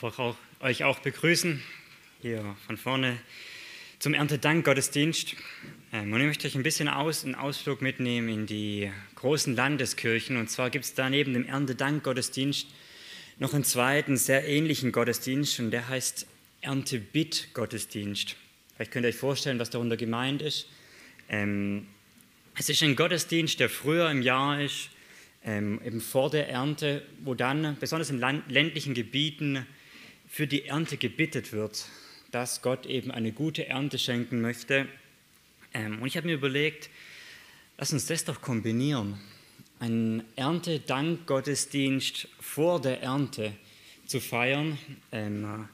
darf auch, euch auch begrüßen, hier von vorne zum Erntedank-Gottesdienst. Ähm, und ich möchte euch ein bisschen aus, einen Ausflug mitnehmen in die großen Landeskirchen. Und zwar gibt es da neben dem Erntedank-Gottesdienst noch einen zweiten, sehr ähnlichen Gottesdienst und der heißt Erntebitt-Gottesdienst. Vielleicht könnt ihr euch vorstellen, was darunter gemeint ist. Ähm, es ist ein Gottesdienst, der früher im Jahr ist, ähm, eben vor der Ernte, wo dann besonders in ländlichen Gebieten für die Ernte gebittet wird, dass Gott eben eine gute Ernte schenken möchte. Ähm, und ich habe mir überlegt, lass uns das doch kombinieren. Einen Erntedankgottesdienst vor der Ernte zu feiern. Ähm,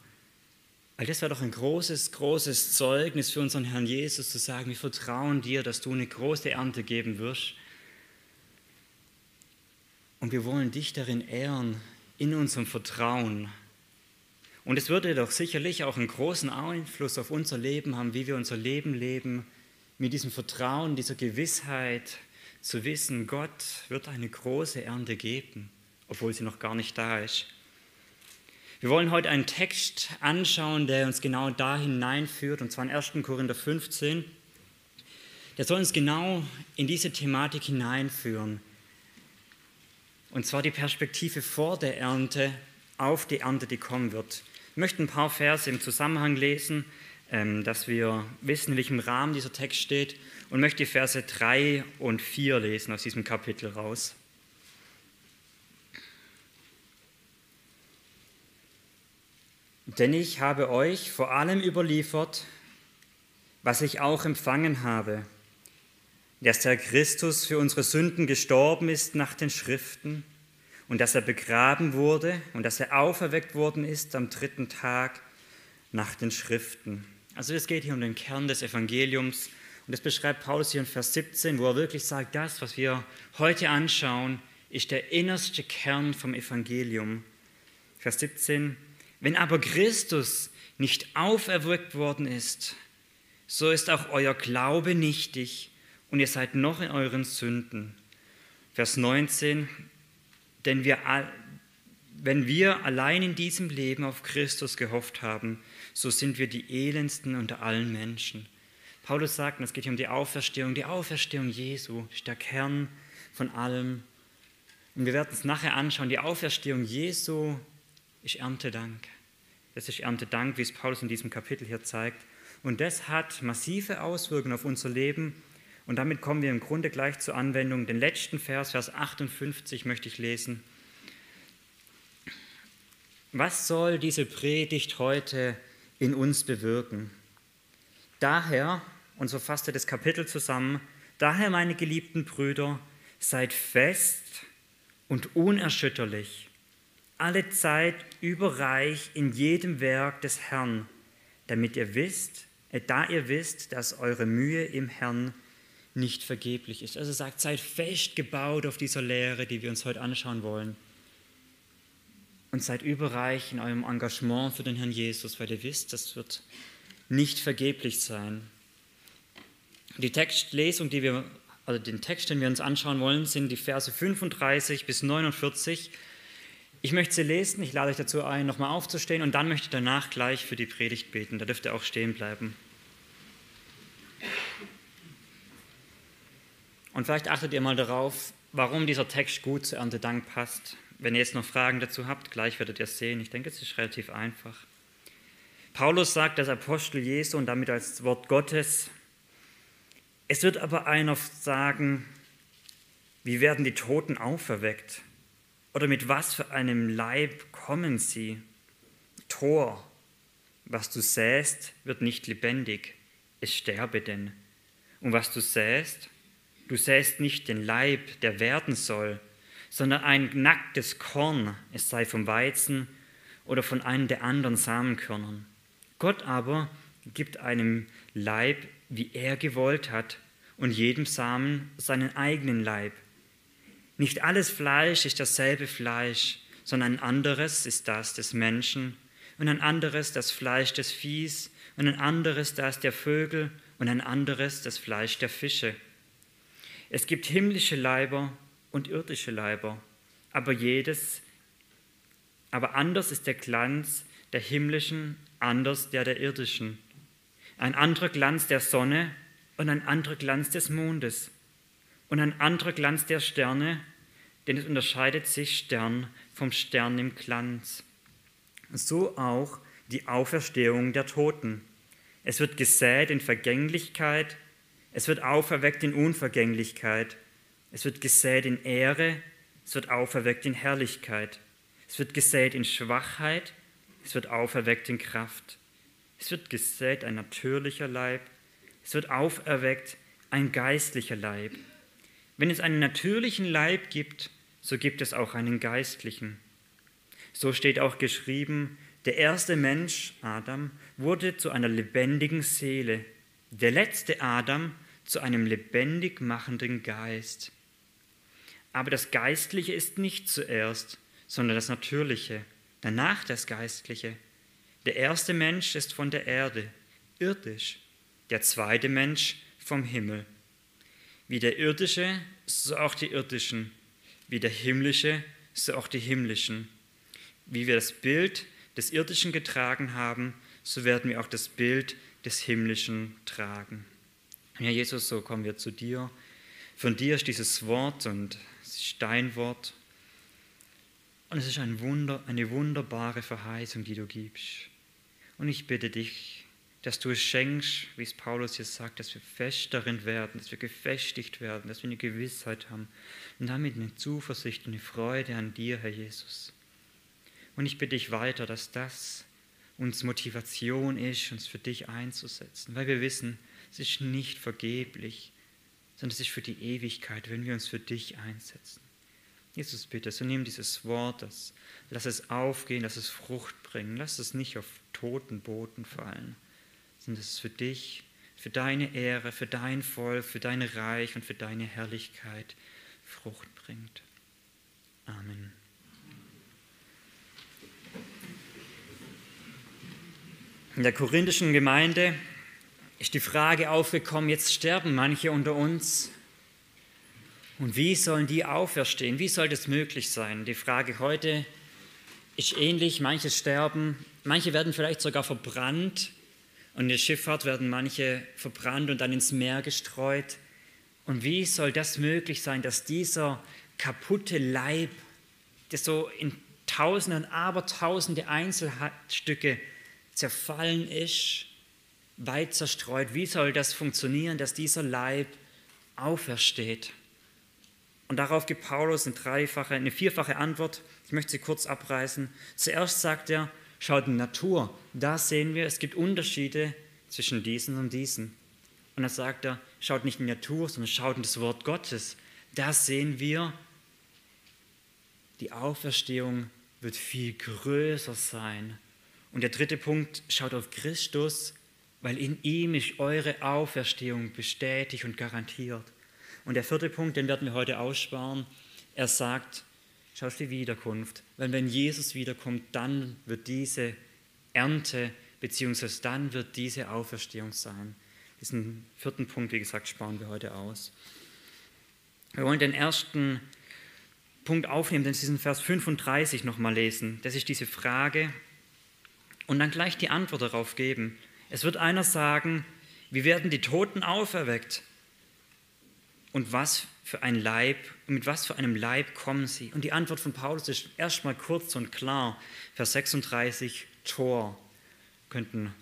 weil das wäre doch ein großes, großes Zeugnis für unseren Herrn Jesus zu sagen, wir vertrauen dir, dass du eine große Ernte geben wirst. Und wir wollen dich darin ehren, in unserem Vertrauen. Und es würde doch sicherlich auch einen großen Einfluss auf unser Leben haben, wie wir unser Leben leben, mit diesem Vertrauen, dieser Gewissheit zu wissen, Gott wird eine große Ernte geben, obwohl sie noch gar nicht da ist. Wir wollen heute einen Text anschauen, der uns genau da hineinführt, und zwar in 1. Korinther 15. Der soll uns genau in diese Thematik hineinführen. Und zwar die Perspektive vor der Ernte auf die Ernte, die kommen wird. Ich möchte ein paar Verse im Zusammenhang lesen, ähm, dass wir wissen, in welchem Rahmen dieser Text steht und möchte die Verse 3 und 4 lesen aus diesem Kapitel raus. Denn ich habe euch vor allem überliefert, was ich auch empfangen habe – dass der Christus für unsere Sünden gestorben ist nach den Schriften und dass er begraben wurde und dass er auferweckt worden ist am dritten Tag nach den Schriften. Also es geht hier um den Kern des Evangeliums und das beschreibt Paulus hier in Vers 17, wo er wirklich sagt, das, was wir heute anschauen, ist der innerste Kern vom Evangelium. Vers 17, wenn aber Christus nicht auferweckt worden ist, so ist auch euer Glaube nichtig und ihr seid noch in euren Sünden. Vers 19, denn wir, wenn wir allein in diesem Leben auf Christus gehofft haben, so sind wir die elendsten unter allen Menschen. Paulus sagt, es geht hier um die Auferstehung, die Auferstehung Jesu ist der Kern von allem. Und wir werden es nachher anschauen, die Auferstehung Jesu ist Erntedank. Das ist Erntedank, wie es Paulus in diesem Kapitel hier zeigt. Und das hat massive Auswirkungen auf unser Leben und damit kommen wir im Grunde gleich zur Anwendung. Den letzten Vers, Vers 58, möchte ich lesen. Was soll diese Predigt heute in uns bewirken? Daher, und so fasst er das Kapitel zusammen, daher, meine geliebten Brüder, seid fest und unerschütterlich, alle Zeit überreich in jedem Werk des Herrn, damit ihr wisst, äh, da ihr wisst, dass eure Mühe im Herrn nicht vergeblich ist. Also sagt, seid fest gebaut auf dieser Lehre, die wir uns heute anschauen wollen. Und seid überreich in eurem Engagement für den Herrn Jesus, weil ihr wisst, das wird nicht vergeblich sein. Die Textlesung, die wir, also den Text, den wir uns anschauen wollen, sind die Verse 35 bis 49. Ich möchte sie lesen, ich lade euch dazu ein, nochmal aufzustehen und dann möchte ich danach gleich für die Predigt beten. Da dürft ihr auch stehen bleiben. Und vielleicht achtet ihr mal darauf, warum dieser Text gut zu Erntedank passt. Wenn ihr jetzt noch Fragen dazu habt, gleich werdet ihr es sehen. Ich denke, es ist relativ einfach. Paulus sagt als Apostel Jesu und damit als Wort Gottes, es wird aber einer sagen, wie werden die Toten auferweckt? Oder mit was für einem Leib kommen sie? Tor, was du säst, wird nicht lebendig, es sterbe denn. Und was du säst, Du säst nicht den Leib, der werden soll, sondern ein nacktes Korn, es sei vom Weizen oder von einem der anderen Samenkörnern. Gott aber gibt einem Leib, wie er gewollt hat, und jedem Samen seinen eigenen Leib. Nicht alles Fleisch ist dasselbe Fleisch, sondern ein anderes ist das des Menschen und ein anderes das Fleisch des Viehs und ein anderes das der Vögel und ein anderes das Fleisch der Fische. Es gibt himmlische Leiber und irdische Leiber, aber jedes, aber anders ist der Glanz der himmlischen, anders der der irdischen. Ein anderer Glanz der Sonne und ein anderer Glanz des Mondes und ein anderer Glanz der Sterne, denn es unterscheidet sich Stern vom Stern im Glanz. So auch die Auferstehung der Toten. Es wird gesät in Vergänglichkeit, es wird auferweckt in Unvergänglichkeit, es wird gesät in Ehre, es wird auferweckt in Herrlichkeit, es wird gesät in Schwachheit, es wird auferweckt in Kraft, es wird gesät ein natürlicher Leib, es wird auferweckt ein geistlicher Leib. Wenn es einen natürlichen Leib gibt, so gibt es auch einen geistlichen. So steht auch geschrieben, der erste Mensch, Adam, wurde zu einer lebendigen Seele, der letzte Adam zu einem lebendig machenden Geist. Aber das Geistliche ist nicht zuerst, sondern das Natürliche, danach das Geistliche. Der erste Mensch ist von der Erde, irdisch, der zweite Mensch vom Himmel. Wie der irdische, so auch die irdischen, wie der himmlische, so auch die himmlischen. Wie wir das Bild des Irdischen getragen haben, so werden wir auch das Bild des Himmlischen tragen. Ja, Jesus, so kommen wir zu dir. Von dir ist dieses Wort und es ist dein Wort. Und es ist ein Wunder, eine wunderbare Verheißung, die du gibst. Und ich bitte dich, dass du es schenkst, wie es Paulus hier sagt, dass wir fest darin werden, dass wir gefestigt werden, dass wir eine Gewissheit haben und damit eine Zuversicht und eine Freude an dir, Herr Jesus. Und ich bitte dich weiter, dass das uns Motivation ist, uns für dich einzusetzen, weil wir wissen, es ist nicht vergeblich, sondern es ist für die Ewigkeit, wenn wir uns für dich einsetzen. Jesus, bitte, so nimm dieses Wort, das, lass es aufgehen, lass es Frucht bringen, lass es nicht auf toten Boden fallen, sondern es ist für dich, für deine Ehre, für dein Volk, für dein Reich und für deine Herrlichkeit Frucht bringt. Amen. In der korinthischen Gemeinde ist die Frage aufgekommen, jetzt sterben manche unter uns. Und wie sollen die auferstehen? Wie soll das möglich sein? Die Frage heute ist ähnlich. Manche sterben, manche werden vielleicht sogar verbrannt. Und in der Schifffahrt werden manche verbrannt und dann ins Meer gestreut. Und wie soll das möglich sein, dass dieser kaputte Leib, der so in Tausenden, Abertausende Einzelstücke zerfallen ist, weit zerstreut. Wie soll das funktionieren, dass dieser Leib aufersteht? Und darauf gibt Paulus eine dreifache, eine vierfache Antwort. Ich möchte sie kurz abreißen. Zuerst sagt er, schaut in die Natur. Da sehen wir, es gibt Unterschiede zwischen diesen und diesen. Und dann sagt er, schaut nicht in die Natur, sondern schaut in das Wort Gottes. Da sehen wir, die Auferstehung wird viel größer sein. Und der dritte Punkt, schaut auf Christus weil in ihm ist eure Auferstehung bestätigt und garantiert. Und der vierte Punkt, den werden wir heute aussparen. Er sagt, schau auf die Wiederkunft. Weil wenn Jesus wiederkommt, dann wird diese Ernte, beziehungsweise dann wird diese Auferstehung sein. Diesen vierten Punkt, wie gesagt, sparen wir heute aus. Wir wollen den ersten Punkt aufnehmen, den diesen Vers 35 nochmal lesen. Das ist diese Frage und dann gleich die Antwort darauf geben. Es wird einer sagen, wie werden die Toten auferweckt? Und was für ein Leib, mit was für einem Leib kommen sie? Und die Antwort von Paulus ist erstmal kurz und klar. Vers 36, Tor. Könnten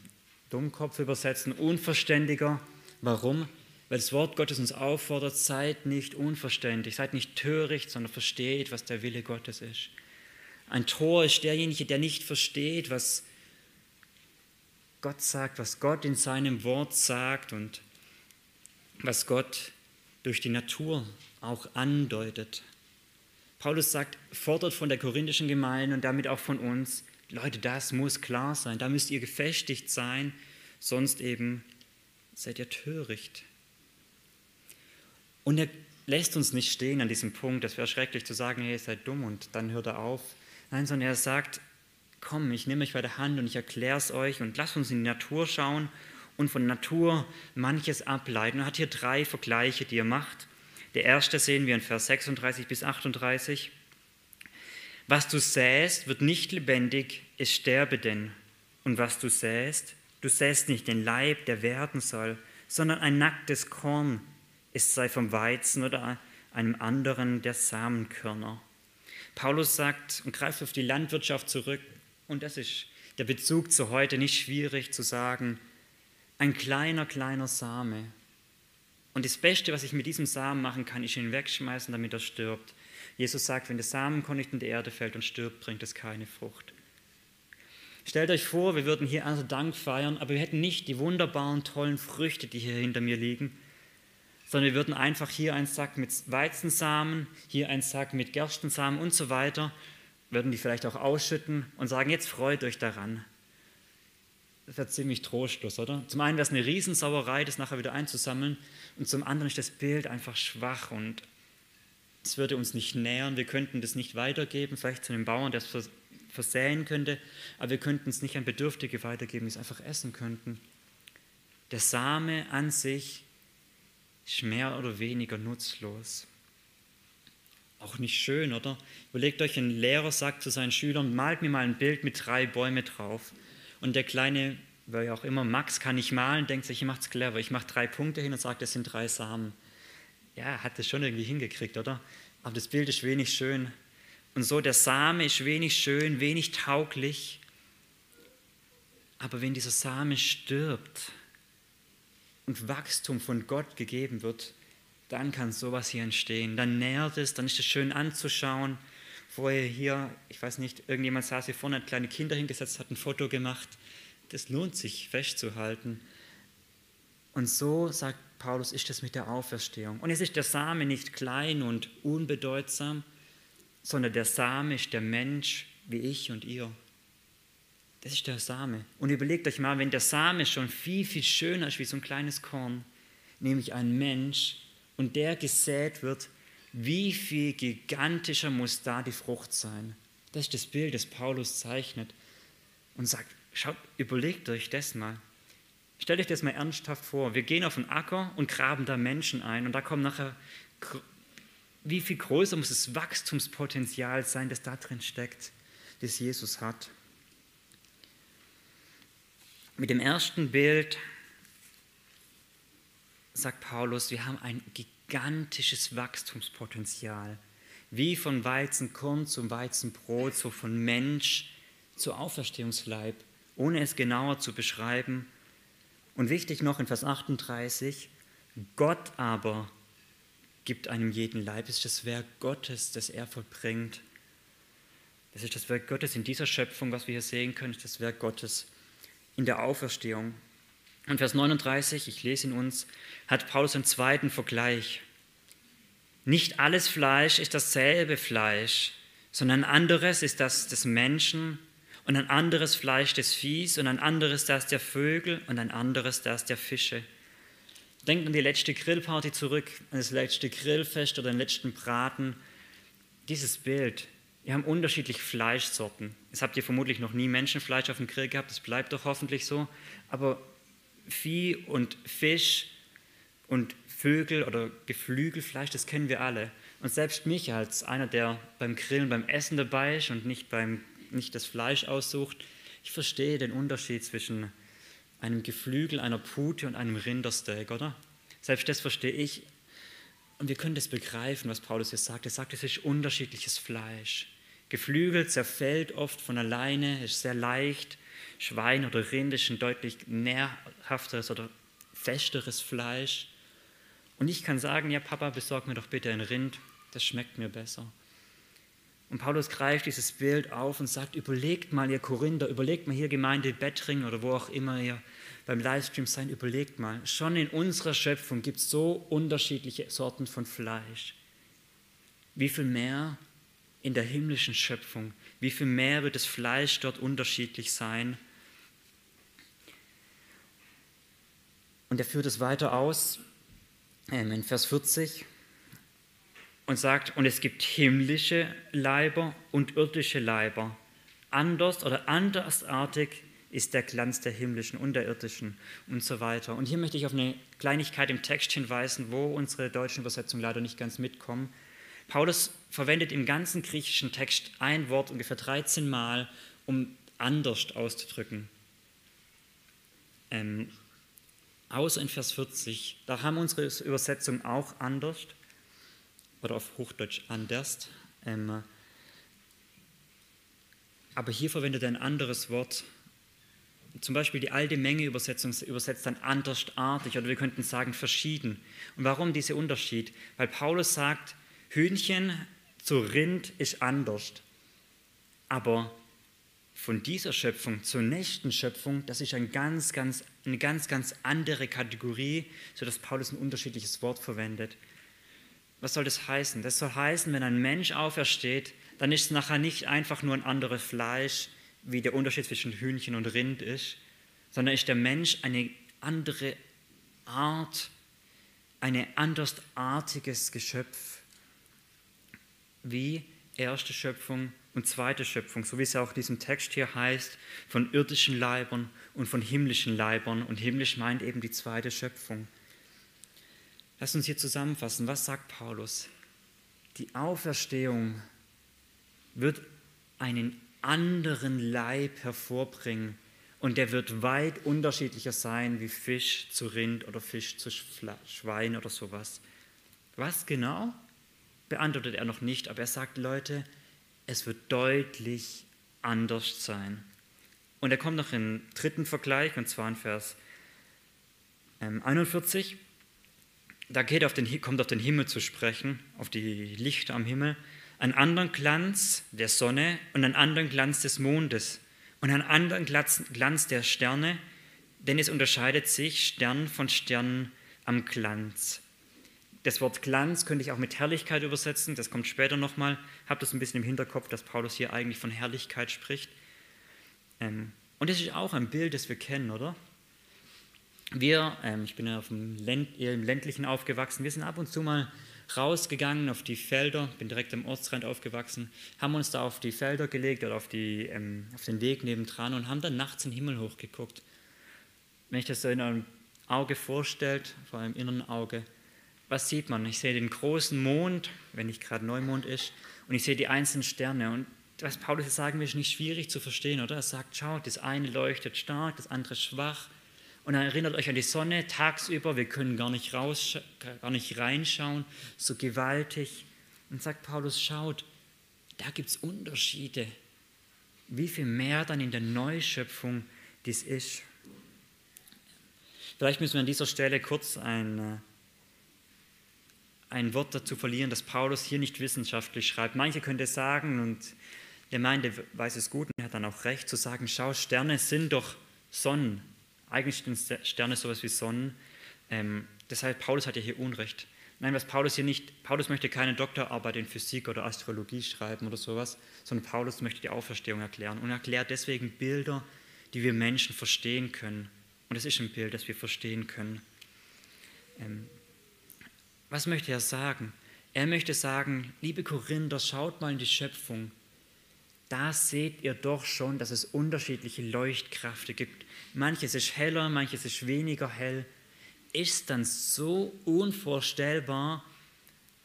Dummkopf übersetzen, Unverständiger. Warum? Weil das Wort Gottes uns auffordert, seid nicht unverständlich, seid nicht töricht, sondern versteht, was der Wille Gottes ist. Ein Tor ist derjenige, der nicht versteht, was Gott sagt, was Gott in seinem Wort sagt und was Gott durch die Natur auch andeutet. Paulus sagt, fordert von der korinthischen Gemeinde und damit auch von uns, Leute, das muss klar sein, da müsst ihr gefestigt sein, sonst eben seid ihr töricht. Und er lässt uns nicht stehen an diesem Punkt, das wäre schrecklich zu sagen, hey, ihr seid dumm und dann hört er auf. Nein, sondern er sagt, komm, ich nehme euch bei der Hand und ich erkläre es euch und lasst uns in die Natur schauen und von Natur manches ableiten. Er hat hier drei Vergleiche, die er macht. Der erste sehen wir in Vers 36 bis 38. Was du säst, wird nicht lebendig, es sterbe denn. Und was du säst, du säst nicht den Leib, der werden soll, sondern ein nacktes Korn, es sei vom Weizen oder einem anderen der Samenkörner. Paulus sagt und greift auf die Landwirtschaft zurück, und das ist der Bezug zu heute nicht schwierig zu sagen, ein kleiner, kleiner Same. Und das Beste, was ich mit diesem Samen machen kann, ist ihn wegschmeißen, damit er stirbt. Jesus sagt, wenn der Samenkorn nicht in die Erde fällt und stirbt, bringt es keine Frucht. Stellt euch vor, wir würden hier also Dank feiern, aber wir hätten nicht die wunderbaren, tollen Früchte, die hier hinter mir liegen, sondern wir würden einfach hier einen Sack mit Weizensamen, hier einen Sack mit Gerstensamen und so weiter, würden die vielleicht auch ausschütten und sagen, jetzt freut euch daran. Das wäre ziemlich trostlos, oder? Zum einen wäre es eine Riesensauerei, das nachher wieder einzusammeln, und zum anderen ist das Bild einfach schwach und es würde uns nicht nähern. Wir könnten das nicht weitergeben, vielleicht zu einem Bauern, der es versäen könnte, aber wir könnten es nicht an Bedürftige weitergeben, die es einfach essen könnten. Der Same an sich ist mehr oder weniger nutzlos. Auch nicht schön, oder? Überlegt euch, ein Lehrer sagt zu seinen Schülern, malt mir mal ein Bild mit drei Bäumen drauf. Und der kleine, wer auch immer, Max kann nicht malen, denkt sich, ich mach's clever. Ich mache drei Punkte hin und sage, das sind drei Samen. Ja, hat das schon irgendwie hingekriegt, oder? Aber das Bild ist wenig schön. Und so, der Same ist wenig schön, wenig tauglich. Aber wenn dieser Same stirbt und Wachstum von Gott gegeben wird, dann kann sowas hier entstehen. Dann nährt es, dann ist es schön anzuschauen. Vorher hier, ich weiß nicht, irgendjemand saß hier vorne, hat kleine Kinder hingesetzt, hat ein Foto gemacht. Das lohnt sich festzuhalten. Und so, sagt Paulus, ist es mit der Auferstehung. Und es ist der Same nicht klein und unbedeutsam, sondern der Same ist der Mensch wie ich und ihr. Das ist der Same. Und überlegt euch mal, wenn der Same schon viel, viel schöner ist wie so ein kleines Korn, nämlich ein Mensch, und der gesät wird, wie viel gigantischer muss da die Frucht sein? Das ist das Bild, das Paulus zeichnet und sagt, schaut, überlegt euch das mal. Stellt euch das mal ernsthaft vor. Wir gehen auf den Acker und graben da Menschen ein und da kommen nachher, wie viel größer muss das Wachstumspotenzial sein, das da drin steckt, das Jesus hat. Mit dem ersten Bild sagt Paulus, wir haben ein gigantisches Wachstumspotenzial. Wie von Weizenkorn zum Weizenbrot, so von Mensch zu Auferstehungsleib, ohne es genauer zu beschreiben. Und wichtig noch in Vers 38, Gott aber gibt einem jeden Leib. Es ist das Werk Gottes, das er vollbringt. Das ist das Werk Gottes in dieser Schöpfung, was wir hier sehen können, ist das Werk Gottes in der Auferstehung. Und Vers 39, ich lese ihn uns, hat Paulus einen zweiten Vergleich. Nicht alles Fleisch ist dasselbe Fleisch, sondern ein anderes ist das des Menschen und ein anderes Fleisch des Viehs und ein anderes das der Vögel und ein anderes das der Fische. Denkt an die letzte Grillparty zurück, an das letzte Grillfest oder den letzten Braten. Dieses Bild, wir haben unterschiedliche Fleischsorten. Das habt ihr vermutlich noch nie Menschenfleisch auf dem Grill gehabt, das bleibt doch hoffentlich so. Aber Vieh und Fisch und Vögel oder Geflügelfleisch, das kennen wir alle. Und selbst mich als einer, der beim Grillen, beim Essen dabei ist und nicht, beim, nicht das Fleisch aussucht, ich verstehe den Unterschied zwischen einem Geflügel, einer Pute und einem Rindersteak, oder? Selbst das verstehe ich. Und wir können das begreifen, was Paulus hier sagt. Er sagt, es ist unterschiedliches Fleisch. Geflügel zerfällt oft von alleine, ist sehr leicht. Schwein oder Rind ist ein deutlich nährhafteres oder festeres Fleisch. Und ich kann sagen, ja Papa, besorg mir doch bitte ein Rind, das schmeckt mir besser. Und Paulus greift dieses Bild auf und sagt, überlegt mal, ihr Korinther, überlegt mal hier Gemeinde Bettring oder wo auch immer ihr beim Livestream seid, überlegt mal, schon in unserer Schöpfung gibt es so unterschiedliche Sorten von Fleisch. Wie viel mehr in der himmlischen Schöpfung, wie viel mehr wird das Fleisch dort unterschiedlich sein Und er führt es weiter aus ähm, in Vers 40 und sagt, und es gibt himmlische Leiber und irdische Leiber. Anders oder andersartig ist der Glanz der himmlischen und der irdischen und so weiter. Und hier möchte ich auf eine Kleinigkeit im Text hinweisen, wo unsere deutschen Übersetzungen leider nicht ganz mitkommen. Paulus verwendet im ganzen griechischen Text ein Wort ungefähr 13 Mal, um anders auszudrücken. Ähm, außer in Vers 40, da haben unsere Übersetzungen auch anders, oder auf Hochdeutsch anders. Ähm, aber hier verwendet er ein anderes Wort. Zum Beispiel die alte Menge-Übersetzung übersetzt dann andersartig oder wir könnten sagen verschieden. Und warum dieser Unterschied? Weil Paulus sagt, Hühnchen zu Rind ist anders. Aber von dieser Schöpfung zur nächsten Schöpfung, das ist ein ganz, ganz, eine ganz, ganz andere Kategorie, sodass Paulus ein unterschiedliches Wort verwendet. Was soll das heißen? Das soll heißen, wenn ein Mensch aufersteht, dann ist es nachher nicht einfach nur ein anderes Fleisch, wie der Unterschied zwischen Hühnchen und Rind ist, sondern ist der Mensch eine andere Art, ein andersartiges Geschöpf, wie erste Schöpfung und zweite Schöpfung, so wie es auch in diesem Text hier heißt, von irdischen Leibern und von himmlischen Leibern. Und himmlisch meint eben die zweite Schöpfung. Lass uns hier zusammenfassen. Was sagt Paulus? Die Auferstehung wird einen anderen Leib hervorbringen und der wird weit unterschiedlicher sein wie Fisch zu Rind oder Fisch zu Schwein oder sowas. Was genau? Beantwortet er noch nicht, aber er sagt, Leute, es wird deutlich anders sein. Und er kommt noch einen dritten Vergleich, und zwar in Vers 41. Ähm, da geht auf den, kommt auf den Himmel zu sprechen, auf die Lichter am Himmel einen anderen Glanz der Sonne und einen anderen Glanz des Mondes und einen anderen Glanz der Sterne, denn es unterscheidet sich Stern von Stern am Glanz. Das Wort Glanz könnte ich auch mit Herrlichkeit übersetzen, das kommt später nochmal. Habt das ein bisschen im Hinterkopf, dass Paulus hier eigentlich von Herrlichkeit spricht. Ähm, und das ist auch ein Bild, das wir kennen, oder? Wir, ähm, ich bin ja auf dem Länd, im ländlichen aufgewachsen, wir sind ab und zu mal rausgegangen auf die Felder, bin direkt am Ortsrand aufgewachsen, haben uns da auf die Felder gelegt oder auf, die, ähm, auf den Weg nebendran und haben dann nachts den Himmel hochgeguckt. Wenn ich das so in einem Auge vorstellt, vor allem inneren Auge, was sieht man? Ich sehe den großen Mond, wenn nicht gerade Neumond ist, und ich sehe die einzelnen Sterne. Und was Paulus hier sagen will, ist nicht schwierig zu verstehen, oder? Er sagt, schaut, das eine leuchtet stark, das andere schwach. Und dann erinnert euch an die Sonne tagsüber, wir können gar nicht, raus, gar nicht reinschauen, so gewaltig. Und sagt Paulus, schaut, da gibt es Unterschiede. Wie viel mehr dann in der Neuschöpfung dies ist. Vielleicht müssen wir an dieser Stelle kurz ein, äh, ein Wort dazu verlieren, dass Paulus hier nicht wissenschaftlich schreibt. Manche könnte sagen, und der meint, der weiß es gut und hat dann auch recht, zu sagen, schau, Sterne sind doch Sonnen. Eigentlich sind Sterne sowas wie Sonnen. Ähm, deshalb, Paulus hat ja hier Unrecht. Nein, was Paulus hier nicht, Paulus möchte keine Doktorarbeit in Physik oder Astrologie schreiben oder sowas, sondern Paulus möchte die Auferstehung erklären und erklärt deswegen Bilder, die wir Menschen verstehen können. Und es ist ein Bild, das wir verstehen können. Ähm, was möchte er sagen? Er möchte sagen, liebe Korinther, schaut mal in die Schöpfung. Da seht ihr doch schon, dass es unterschiedliche Leuchtkräfte gibt manches ist heller, manches ist weniger hell, ist dann so unvorstellbar,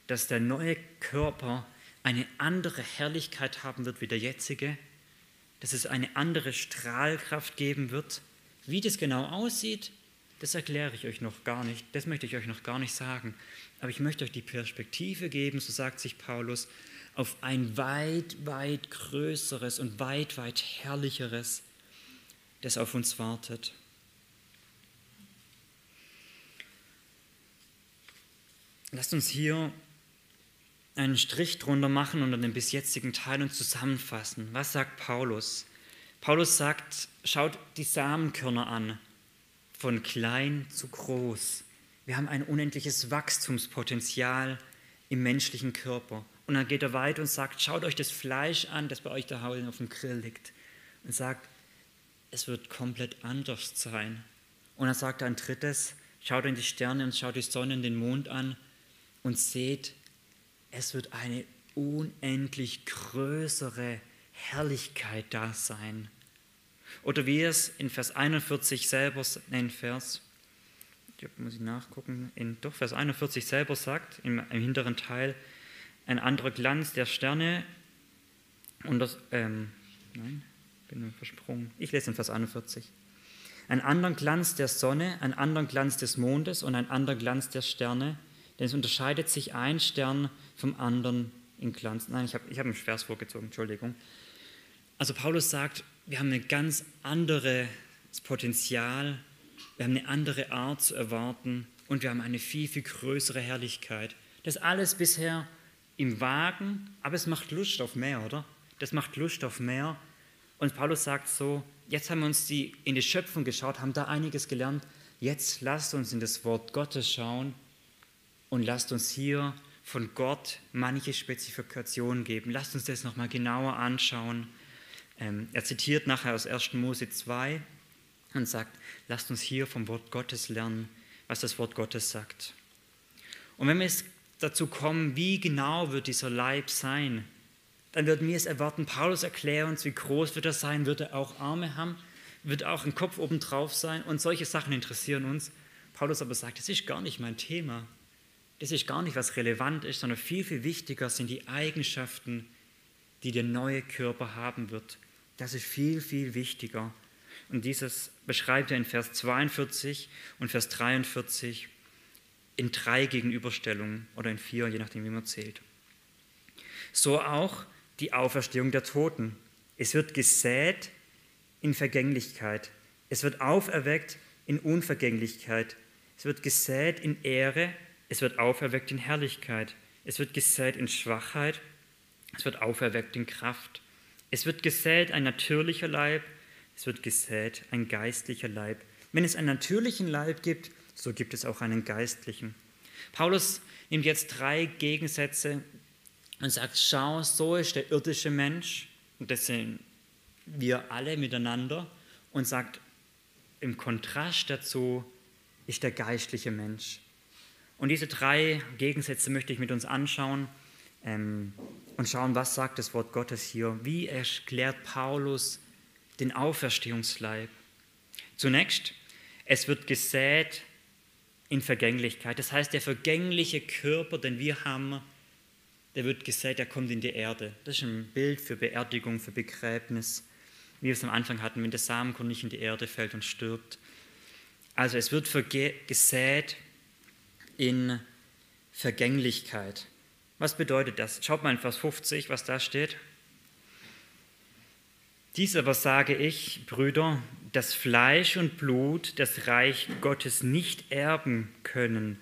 dass der neue Körper eine andere Herrlichkeit haben wird wie der jetzige, dass es eine andere Strahlkraft geben wird. Wie das genau aussieht, das erkläre ich euch noch gar nicht, das möchte ich euch noch gar nicht sagen. Aber ich möchte euch die Perspektive geben, so sagt sich Paulus, auf ein weit, weit größeres und weit, weit herrlicheres das auf uns wartet. Lasst uns hier einen Strich drunter machen unter dem bis jetzigen Teil und zusammenfassen. Was sagt Paulus? Paulus sagt, schaut die Samenkörner an, von klein zu groß. Wir haben ein unendliches Wachstumspotenzial im menschlichen Körper. Und dann geht er weiter und sagt, schaut euch das Fleisch an, das bei euch da auf dem Grill liegt. Und sagt, es wird komplett anders sein. Und dann sagt er ein drittes, schaut in die Sterne und schaut die Sonne und den Mond an und seht, es wird eine unendlich größere Herrlichkeit da sein. Oder wie es in Vers 41 selber, nein, Vers, ich muss ich nachgucken, in doch Vers 41 selber sagt, im, im hinteren Teil, ein anderer Glanz der Sterne und das, ähm, nein, bin versprungen. Ich lese in Vers 41. einen anderen Glanz der Sonne, einen anderen Glanz des Mondes und einen anderen Glanz der Sterne, denn es unterscheidet sich ein Stern vom anderen in Glanz. Nein, ich habe ich hab einen Vers vorgezogen, Entschuldigung. Also Paulus sagt, wir haben ein ganz anderes Potenzial, wir haben eine andere Art zu erwarten und wir haben eine viel, viel größere Herrlichkeit. Das alles bisher im Wagen, aber es macht Lust auf mehr, oder? Das macht Lust auf mehr. Und Paulus sagt so, jetzt haben wir uns die, in die Schöpfung geschaut, haben da einiges gelernt. Jetzt lasst uns in das Wort Gottes schauen und lasst uns hier von Gott manche Spezifikationen geben. Lasst uns das nochmal genauer anschauen. Ähm, er zitiert nachher aus 1. Mose 2 und sagt, lasst uns hier vom Wort Gottes lernen, was das Wort Gottes sagt. Und wenn wir jetzt dazu kommen, wie genau wird dieser Leib sein, dann würden wir es erwarten, Paulus erklärt uns, wie groß wird er sein, wird er auch Arme haben, wird auch ein Kopf oben drauf sein und solche Sachen interessieren uns. Paulus aber sagt, das ist gar nicht mein Thema. Das ist gar nicht, was relevant ist, sondern viel, viel wichtiger sind die Eigenschaften, die der neue Körper haben wird. Das ist viel, viel wichtiger. Und dieses beschreibt er in Vers 42 und Vers 43 in drei Gegenüberstellungen oder in vier, je nachdem, wie man zählt. So auch die Auferstehung der Toten. Es wird gesät in Vergänglichkeit. Es wird auferweckt in Unvergänglichkeit. Es wird gesät in Ehre. Es wird auferweckt in Herrlichkeit. Es wird gesät in Schwachheit. Es wird auferweckt in Kraft. Es wird gesät ein natürlicher Leib. Es wird gesät ein geistlicher Leib. Wenn es einen natürlichen Leib gibt, so gibt es auch einen geistlichen. Paulus nimmt jetzt drei Gegensätze und sagt, schau, so ist der irdische Mensch, und das sind wir alle miteinander, und sagt, im Kontrast dazu ist der geistliche Mensch. Und diese drei Gegensätze möchte ich mit uns anschauen ähm, und schauen, was sagt das Wort Gottes hier. Wie erklärt Paulus den Auferstehungsleib? Zunächst, es wird gesät in Vergänglichkeit. Das heißt, der vergängliche Körper, den wir haben, der wird gesät, der kommt in die Erde. Das ist ein Bild für Beerdigung, für Begräbnis, wie wir es am Anfang hatten, wenn der Samenkorn nicht in die Erde fällt und stirbt. Also es wird gesät in Vergänglichkeit. Was bedeutet das? Schaut mal in Vers 50, was da steht. Dies aber sage ich, Brüder, dass Fleisch und Blut das Reich Gottes nicht erben können,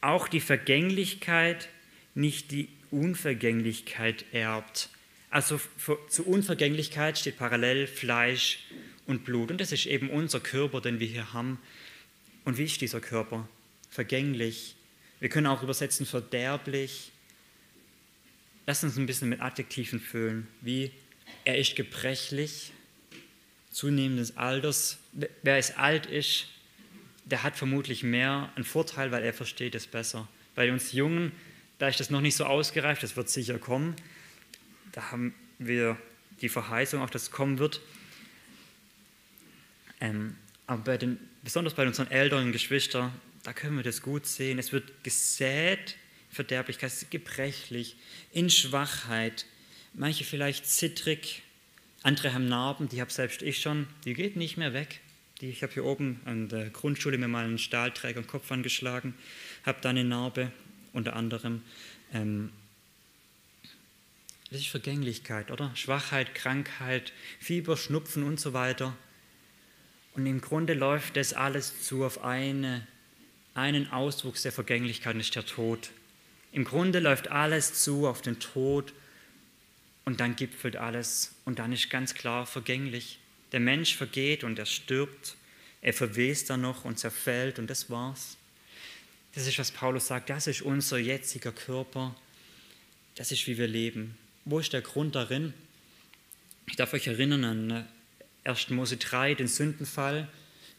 auch die Vergänglichkeit nicht die Unvergänglichkeit erbt. Also zu Unvergänglichkeit steht parallel Fleisch und Blut. Und das ist eben unser Körper, den wir hier haben. Und wie ist dieser Körper? Vergänglich. Wir können auch übersetzen verderblich. Lass uns ein bisschen mit Adjektiven füllen, wie er ist gebrechlich, zunehmendes Alters. Wer es alt ist, der hat vermutlich mehr einen Vorteil, weil er versteht es besser. Bei uns Jungen da ist das noch nicht so ausgereift, das wird sicher kommen. Da haben wir die Verheißung, auch dass es kommen wird. Ähm, aber bei den, besonders bei unseren älteren Geschwistern, da können wir das gut sehen. Es wird gesät, Verderblichkeit, gebrechlich, in Schwachheit, manche vielleicht zittrig, andere haben Narben, die habe selbst ich schon, die geht nicht mehr weg. Die, ich habe hier oben an der Grundschule mir mal einen Stahlträger im Kopf angeschlagen, habe da eine Narbe, unter anderem. Ähm, das ist Vergänglichkeit, oder? Schwachheit, Krankheit, Fieber, Schnupfen und so weiter. Und im Grunde läuft das alles zu auf eine, einen Auswuchs der Vergänglichkeit, das ist der Tod. Im Grunde läuft alles zu auf den Tod und dann gipfelt alles und dann ist ganz klar vergänglich. Der Mensch vergeht und er stirbt, er verwest dann noch und zerfällt und das war's. Das ist, was Paulus sagt, das ist unser jetziger Körper, das ist, wie wir leben. Wo ist der Grund darin? Ich darf euch erinnern an 1. Äh, Mose 3, den Sündenfall.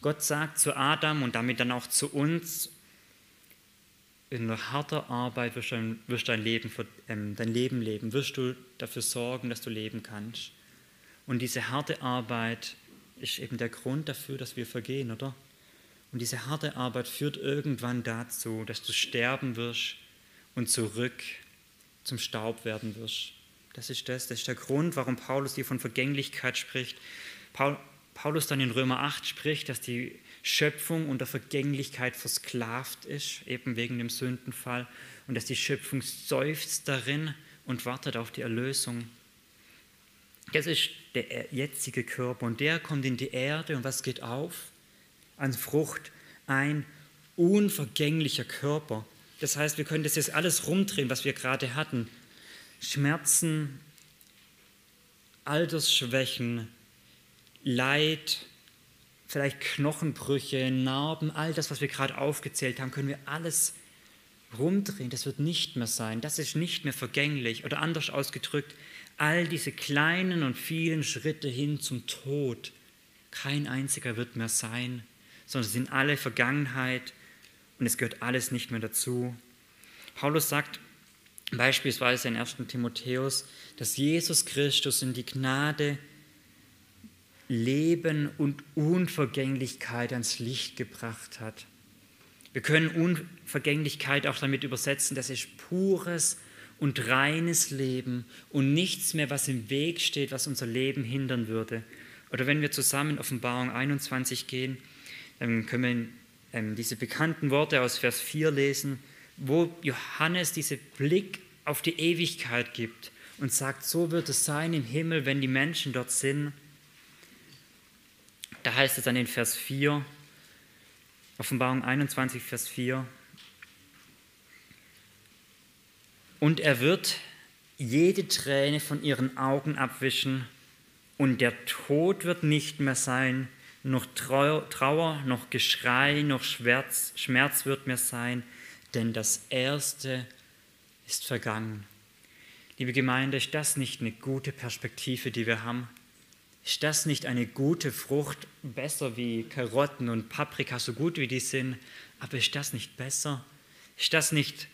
Gott sagt zu Adam und damit dann auch zu uns, in harter Arbeit wirst du, wirst dein, Leben, ähm, dein Leben leben, wirst du dafür sorgen, dass du leben kannst. Und diese harte Arbeit ist eben der Grund dafür, dass wir vergehen, oder? Und diese harte Arbeit führt irgendwann dazu, dass du sterben wirst und zurück zum Staub werden wirst. Das ist das, das ist der Grund, warum Paulus hier von Vergänglichkeit spricht. Paul, Paulus dann in Römer 8 spricht, dass die Schöpfung unter Vergänglichkeit versklavt ist, eben wegen dem Sündenfall, und dass die Schöpfung seufzt darin und wartet auf die Erlösung. Das ist der jetzige Körper und der kommt in die Erde und was geht auf? An Frucht ein unvergänglicher Körper. Das heißt, wir können das jetzt alles rumdrehen, was wir gerade hatten. Schmerzen, Altersschwächen, Leid, vielleicht Knochenbrüche, Narben, all das, was wir gerade aufgezählt haben, können wir alles rumdrehen. Das wird nicht mehr sein. Das ist nicht mehr vergänglich. Oder anders ausgedrückt, all diese kleinen und vielen Schritte hin zum Tod, kein einziger wird mehr sein, sondern sind alle Vergangenheit und es gehört alles nicht mehr dazu. Paulus sagt beispielsweise in 1. Timotheus, dass Jesus Christus in die Gnade Leben und Unvergänglichkeit ans Licht gebracht hat. Wir können Unvergänglichkeit auch damit übersetzen, das ist pures und reines Leben und nichts mehr, was im Weg steht, was unser Leben hindern würde. Oder wenn wir zusammen in Offenbarung 21 gehen, dann können wir ähm, diese bekannten Worte aus Vers 4 lesen, wo Johannes diesen Blick auf die Ewigkeit gibt und sagt, so wird es sein im Himmel, wenn die Menschen dort sind. Da heißt es dann in Vers 4, Offenbarung 21, Vers 4, und er wird jede Träne von ihren Augen abwischen und der Tod wird nicht mehr sein, noch Trauer, noch Geschrei, noch Schmerz, Schmerz wird mehr sein, denn das Erste ist vergangen. Liebe Gemeinde, ist das nicht eine gute Perspektive, die wir haben? Ist das nicht eine gute Frucht, besser wie Karotten und Paprika, so gut wie die sind, aber ist das nicht besser? Ist das nicht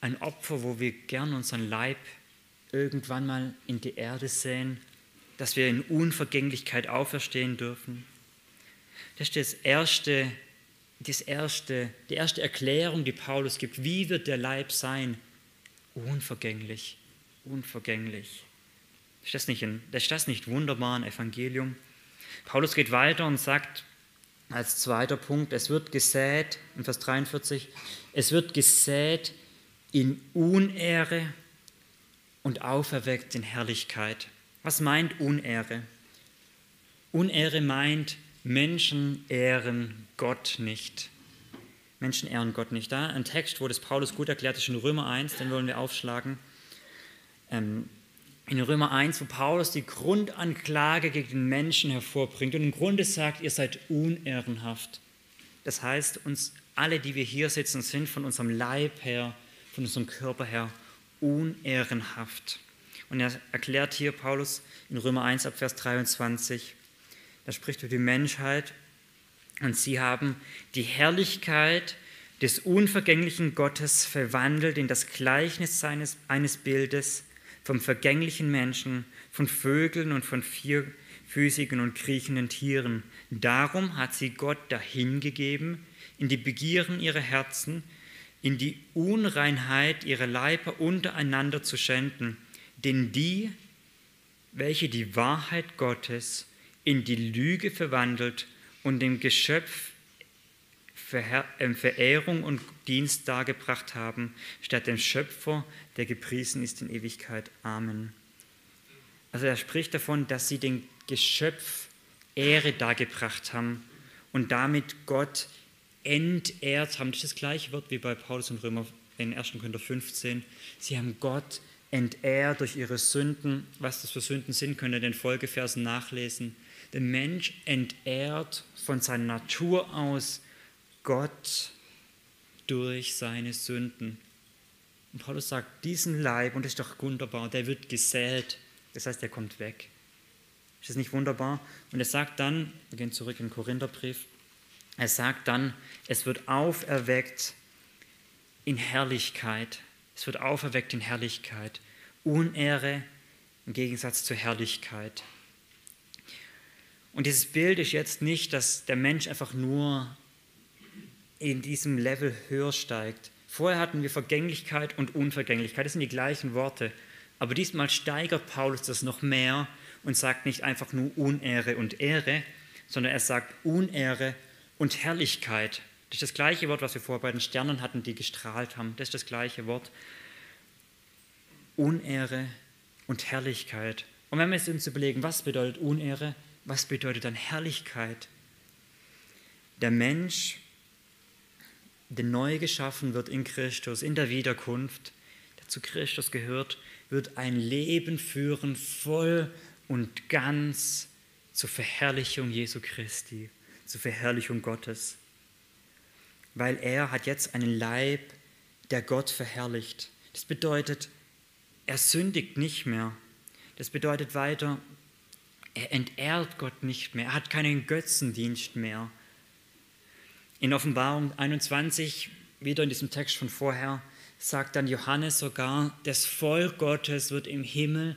ein Opfer, wo wir gern unseren Leib irgendwann mal in die Erde sehen dass wir in Unvergänglichkeit auferstehen dürfen. Das ist das erste, das erste, die erste Erklärung, die Paulus gibt. Wie wird der Leib sein? Unvergänglich, unvergänglich. Ist das nicht, ein, ist das nicht wunderbar ein Evangelium? Paulus geht weiter und sagt als zweiter Punkt, es wird gesät, in Vers 43, es wird gesät in Unehre und auferweckt in Herrlichkeit. Was meint Unehre? Unehre meint, Menschen ehren Gott nicht. Menschen ehren Gott nicht. Da ein Text, wo das Paulus gut erklärt ist in Römer 1, den wollen wir aufschlagen. Ähm, in Römer 1, wo Paulus die Grundanklage gegen den Menschen hervorbringt und im Grunde sagt, ihr seid unehrenhaft. Das heißt, uns alle, die wir hier sitzen, sind von unserem Leib her, von unserem Körper her unehrenhaft. Und er erklärt hier Paulus in Römer 1 ab Vers 23, da spricht über die Menschheit und sie haben die Herrlichkeit des unvergänglichen Gottes verwandelt in das Gleichnis seines, eines Bildes vom vergänglichen Menschen, von Vögeln und von vierfüßigen und kriechenden Tieren. Darum hat sie Gott dahingegeben, in die Begierden ihrer Herzen, in die Unreinheit ihrer Leiber untereinander zu schänden denn die, welche die Wahrheit Gottes in die Lüge verwandelt und dem Geschöpf Verehrung und Dienst dargebracht haben, statt dem Schöpfer, der gepriesen ist in Ewigkeit. Amen. Also er spricht davon, dass sie dem Geschöpf Ehre dargebracht haben und damit Gott entehrt haben. Das ist das gleiche Wort wie bei Paulus und Römer in 1. Korinther 15. Sie haben Gott entehrt durch ihre Sünden. Was das für Sünden sind, könnt ihr in den Folgeversen nachlesen. Der Mensch entehrt von seiner Natur aus Gott durch seine Sünden. Und Paulus sagt, diesen Leib, und das ist doch wunderbar, der wird gesät. Das heißt, der kommt weg. Ist das nicht wunderbar? Und er sagt dann, wir gehen zurück in den Korintherbrief, er sagt dann, es wird auferweckt in Herrlichkeit. Es wird auferweckt in Herrlichkeit. Unehre im Gegensatz zur Herrlichkeit. Und dieses Bild ist jetzt nicht, dass der Mensch einfach nur in diesem Level höher steigt. Vorher hatten wir Vergänglichkeit und Unvergänglichkeit, das sind die gleichen Worte. Aber diesmal steigert Paulus das noch mehr und sagt nicht einfach nur Unehre und Ehre, sondern er sagt Unehre und Herrlichkeit. Das ist das gleiche Wort, was wir vorher bei den Sternen hatten, die gestrahlt haben. Das ist das gleiche Wort. Unehre und Herrlichkeit. Und wenn wir uns überlegen, was bedeutet Unehre, was bedeutet dann Herrlichkeit? Der Mensch, der neu geschaffen wird in Christus, in der Wiederkunft, der zu Christus gehört, wird ein Leben führen voll und ganz zur Verherrlichung Jesu Christi, zur Verherrlichung Gottes. Weil er hat jetzt einen Leib, der Gott verherrlicht. Das bedeutet, er sündigt nicht mehr. Das bedeutet weiter, er entehrt Gott nicht mehr. Er hat keinen Götzendienst mehr. In Offenbarung 21, wieder in diesem Text von vorher, sagt dann Johannes sogar, das Volk Gottes wird im Himmel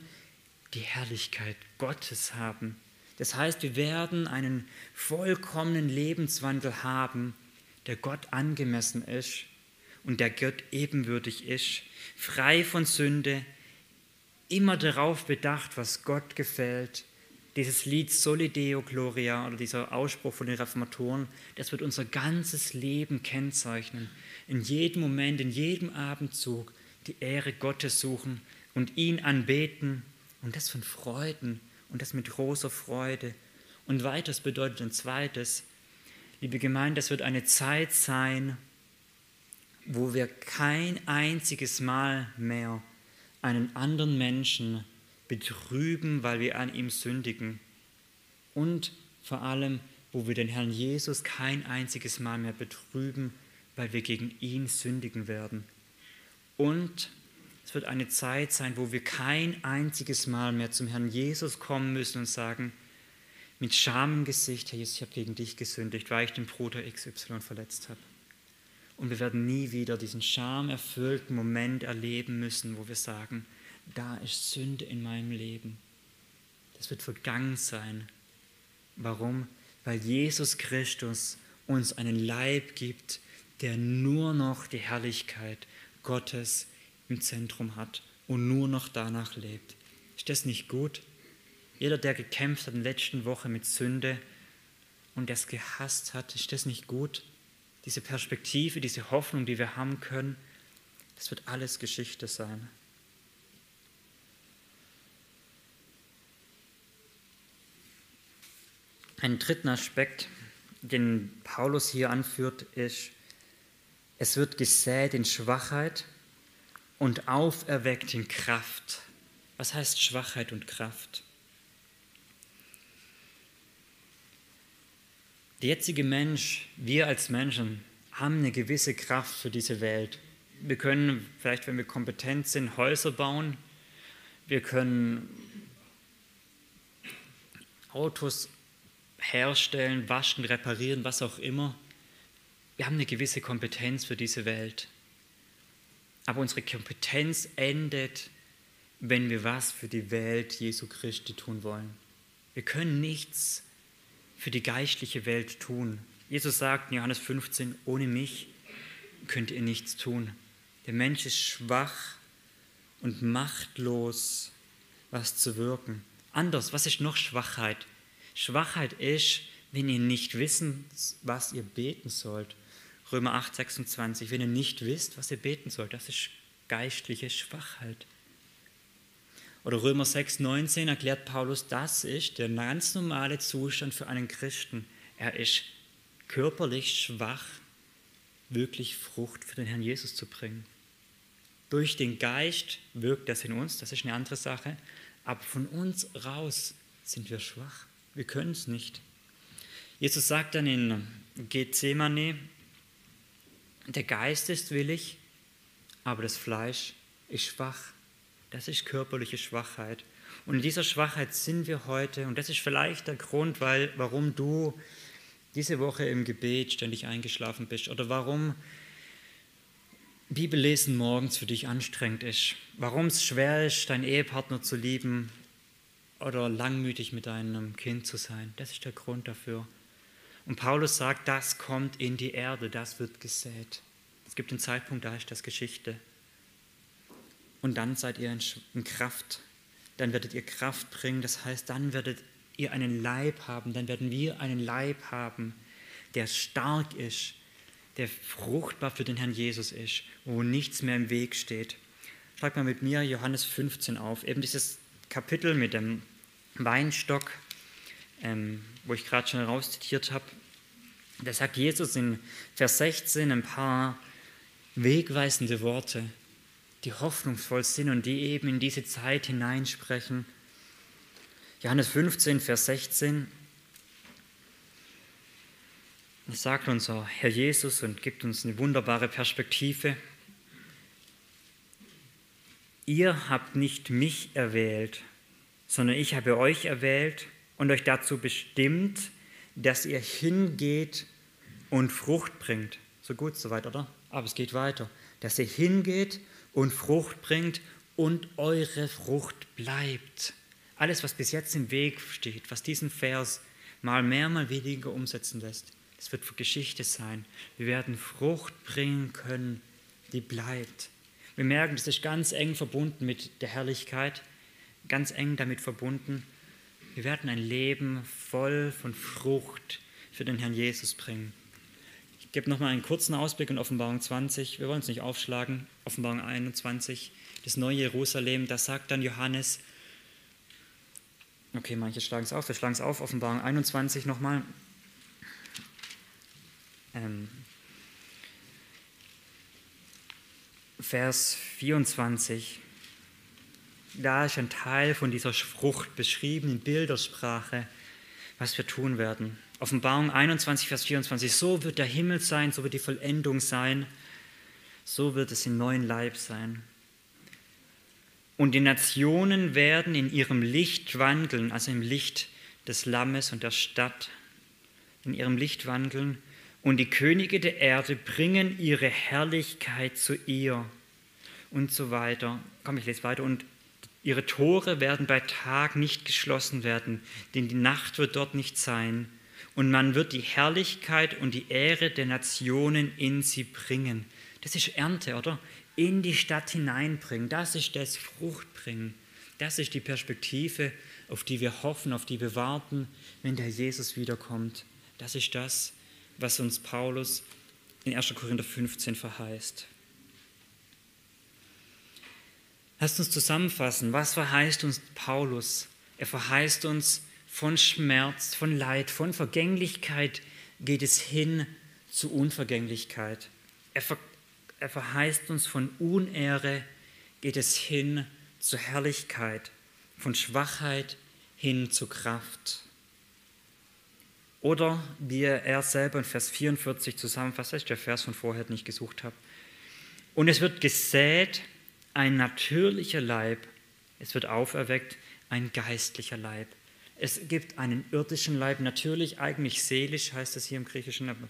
die Herrlichkeit Gottes haben. Das heißt, wir werden einen vollkommenen Lebenswandel haben, der Gott angemessen ist und der Gott ebenwürdig ist, frei von Sünde, immer darauf bedacht, was Gott gefällt. Dieses Lied Soli Deo Gloria oder dieser Ausspruch von den Reformatoren, das wird unser ganzes Leben kennzeichnen. In jedem Moment, in jedem Abendzug die Ehre Gottes suchen und ihn anbeten und das von Freuden und das mit großer Freude. Und weiters bedeutet ein zweites, liebe Gemeinde, das wird eine Zeit sein, wo wir kein einziges Mal mehr einen anderen Menschen betrüben, weil wir an ihm sündigen. Und vor allem, wo wir den Herrn Jesus kein einziges Mal mehr betrüben, weil wir gegen ihn sündigen werden. Und es wird eine Zeit sein, wo wir kein einziges Mal mehr zum Herrn Jesus kommen müssen und sagen, mit Scham im Gesicht, Herr Jesus, ich habe gegen dich gesündigt, weil ich den Bruder XY verletzt habe. Und wir werden nie wieder diesen schamerfüllten Moment erleben müssen, wo wir sagen, da ist Sünde in meinem Leben. Das wird vergangen sein. Warum? Weil Jesus Christus uns einen Leib gibt, der nur noch die Herrlichkeit Gottes im Zentrum hat und nur noch danach lebt. Ist das nicht gut? Jeder, der gekämpft hat in der letzten Woche mit Sünde und es gehasst hat, ist das nicht gut? Diese Perspektive, diese Hoffnung, die wir haben können, das wird alles Geschichte sein. Ein dritten Aspekt, den Paulus hier anführt, ist, es wird gesät in Schwachheit und auferweckt in Kraft. Was heißt Schwachheit und Kraft? Der jetzige Mensch, wir als Menschen, haben eine gewisse Kraft für diese Welt. Wir können vielleicht, wenn wir kompetent sind, Häuser bauen. Wir können Autos herstellen, waschen, reparieren, was auch immer. Wir haben eine gewisse Kompetenz für diese Welt. Aber unsere Kompetenz endet, wenn wir was für die Welt Jesu Christi tun wollen. Wir können nichts für die geistliche Welt tun. Jesus sagt in Johannes 15, ohne mich könnt ihr nichts tun. Der Mensch ist schwach und machtlos, was zu wirken. Anders, was ist noch Schwachheit? Schwachheit ist, wenn ihr nicht wissen, was ihr beten sollt. Römer 8, 26, wenn ihr nicht wisst, was ihr beten sollt, das ist geistliche Schwachheit. Oder Römer 6, 19 erklärt Paulus, das ist der ganz normale Zustand für einen Christen. Er ist körperlich schwach, wirklich Frucht für den Herrn Jesus zu bringen. Durch den Geist wirkt das in uns, das ist eine andere Sache, aber von uns raus sind wir schwach. Wir können es nicht. Jesus sagt dann in Gethsemane, der Geist ist willig, aber das Fleisch ist schwach. Das ist körperliche Schwachheit. Und in dieser Schwachheit sind wir heute. Und das ist vielleicht der Grund, weil, warum du diese Woche im Gebet ständig eingeschlafen bist oder warum Bibellesen morgens für dich anstrengend ist, warum es schwer ist, deinen Ehepartner zu lieben oder langmütig mit deinem Kind zu sein. Das ist der Grund dafür. Und Paulus sagt, das kommt in die Erde, das wird gesät. Es gibt einen Zeitpunkt, da ist das Geschichte. Und dann seid ihr in Kraft. dann werdet ihr Kraft bringen. Das heißt, dann werdet ihr einen Leib haben, dann werden wir einen Leib haben, der stark ist, der fruchtbar für den Herrn Jesus ist, wo nichts mehr im Weg steht. Schlag mal mit mir Johannes 15 auf, eben dieses Kapitel mit dem Weinstock, ähm, wo ich gerade schon rauszitiert habe. Da sagt Jesus in Vers 16 ein paar wegweisende Worte, die hoffnungsvoll sind und die eben in diese Zeit hineinsprechen. Johannes 15, Vers 16. Das sagt unser Herr Jesus und gibt uns eine wunderbare Perspektive. Ihr habt nicht mich erwählt, sondern ich habe euch erwählt und euch dazu bestimmt, dass ihr hingeht und Frucht bringt. So gut, soweit, oder? Aber es geht weiter. Dass ihr hingeht und Frucht bringt und eure Frucht bleibt. Alles, was bis jetzt im Weg steht, was diesen Vers mal mehr, mal weniger umsetzen lässt, das wird Geschichte sein. Wir werden Frucht bringen können, die bleibt. Wir merken, das ist ganz eng verbunden mit der Herrlichkeit, ganz eng damit verbunden. Wir werden ein Leben voll von Frucht für den Herrn Jesus bringen. Ich gebe nochmal einen kurzen Ausblick in Offenbarung 20. Wir wollen es nicht aufschlagen. Offenbarung 21, das neue Jerusalem. Da sagt dann Johannes, okay, manche schlagen es auf, wir schlagen es auf. Offenbarung 21 nochmal. Ähm, Vers 24. Da ist ein Teil von dieser Frucht beschrieben in Bildersprache, was wir tun werden. Offenbarung 21, Vers 24, so wird der Himmel sein, so wird die Vollendung sein, so wird es im neuen Leib sein. Und die Nationen werden in ihrem Licht wandeln, also im Licht des Lammes und der Stadt, in ihrem Licht wandeln. Und die Könige der Erde bringen ihre Herrlichkeit zu ihr und so weiter. Komm, ich lese weiter. Und ihre Tore werden bei Tag nicht geschlossen werden, denn die Nacht wird dort nicht sein und man wird die Herrlichkeit und die Ehre der Nationen in sie bringen. Das ist Ernte, oder? In die Stadt hineinbringen. Das ist das Fruchtbringen. Das ist die Perspektive, auf die wir hoffen, auf die wir warten, wenn der Jesus wiederkommt. Das ist das, was uns Paulus in 1. Korinther 15 verheißt. Lasst uns zusammenfassen. Was verheißt uns Paulus? Er verheißt uns, von Schmerz, von Leid, von Vergänglichkeit geht es hin zu Unvergänglichkeit. Er, ver er verheißt uns von Unehre, geht es hin zur Herrlichkeit, von Schwachheit hin zu Kraft. Oder wie er selber in Vers 44 zusammenfasst, das ist der Vers von vorher, den ich gesucht habe. Und es wird gesät ein natürlicher Leib, es wird auferweckt ein geistlicher Leib. Es gibt einen irdischen Leib, natürlich eigentlich seelisch heißt es hier im Griechischen, aber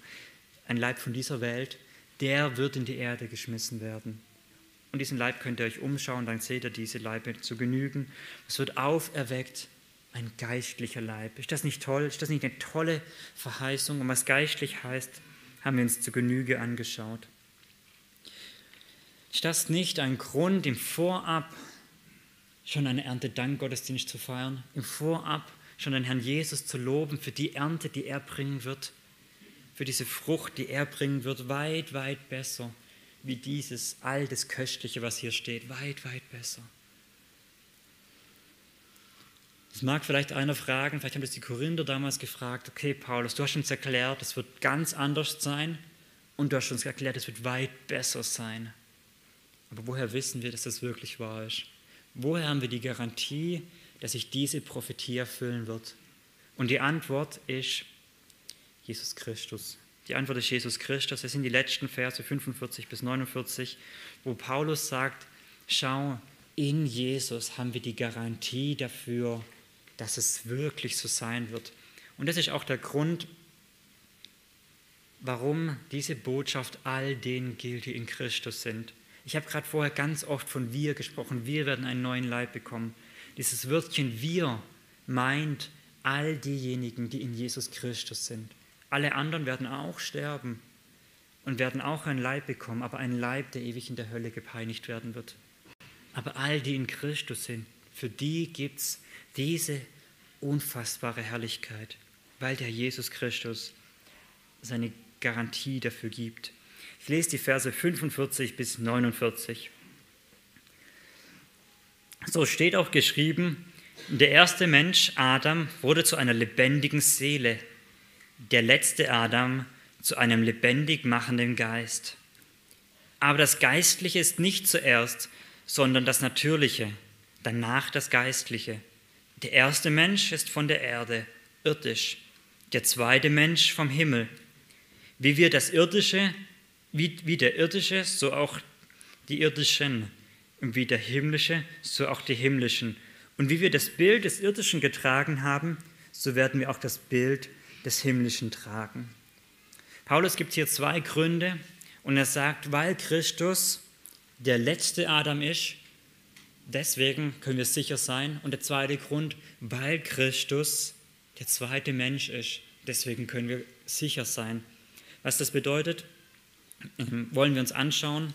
ein Leib von dieser Welt, der wird in die Erde geschmissen werden. Und diesen Leib könnt ihr euch umschauen, dann seht ihr diese Leibe zu genügen. Es wird auferweckt, ein geistlicher Leib. Ist das nicht toll? Ist das nicht eine tolle Verheißung? Und was geistlich heißt, haben wir uns zu Genüge angeschaut. Ist das nicht ein Grund, im Vorab schon eine Erntedankgottesdienst zu feiern? Im Vorab schon den Herrn Jesus zu loben für die Ernte, die er bringen wird, für diese Frucht, die er bringen wird, weit, weit besser wie dieses all das Köstliche, was hier steht, weit, weit besser. Es mag vielleicht einer fragen, vielleicht haben das die Korinther damals gefragt, okay Paulus, du hast uns erklärt, es wird ganz anders sein und du hast uns erklärt, es wird weit besser sein. Aber woher wissen wir, dass das wirklich wahr ist? Woher haben wir die Garantie, dass sich diese Prophetie erfüllen wird? Und die Antwort ist Jesus Christus. Die Antwort ist Jesus Christus. Das sind die letzten Verse 45 bis 49, wo Paulus sagt, schau, in Jesus haben wir die Garantie dafür, dass es wirklich so sein wird. Und das ist auch der Grund, warum diese Botschaft all denen gilt, die in Christus sind. Ich habe gerade vorher ganz oft von wir gesprochen. Wir werden einen neuen Leib bekommen. Dieses Wörtchen wir meint all diejenigen, die in Jesus Christus sind. Alle anderen werden auch sterben und werden auch ein Leib bekommen, aber ein Leib, der ewig in der Hölle gepeinigt werden wird. Aber all die in Christus sind, für die gibt es diese unfassbare Herrlichkeit, weil der Jesus Christus seine Garantie dafür gibt. Ich lese die Verse 45 bis 49. So steht auch geschrieben, der erste Mensch, Adam, wurde zu einer lebendigen Seele, der letzte Adam zu einem lebendig machenden Geist. Aber das Geistliche ist nicht zuerst, sondern das Natürliche, danach das Geistliche. Der erste Mensch ist von der Erde, irdisch, der zweite Mensch vom Himmel. Wie wir das Irdische, wie, wie der Irdische, so auch die Irdischen. Und wie der Himmlische, so auch die Himmlischen. Und wie wir das Bild des Irdischen getragen haben, so werden wir auch das Bild des Himmlischen tragen. Paulus gibt hier zwei Gründe und er sagt, weil Christus der letzte Adam ist, deswegen können wir sicher sein. Und der zweite Grund, weil Christus der zweite Mensch ist, deswegen können wir sicher sein. Was das bedeutet, ähm, wollen wir uns anschauen.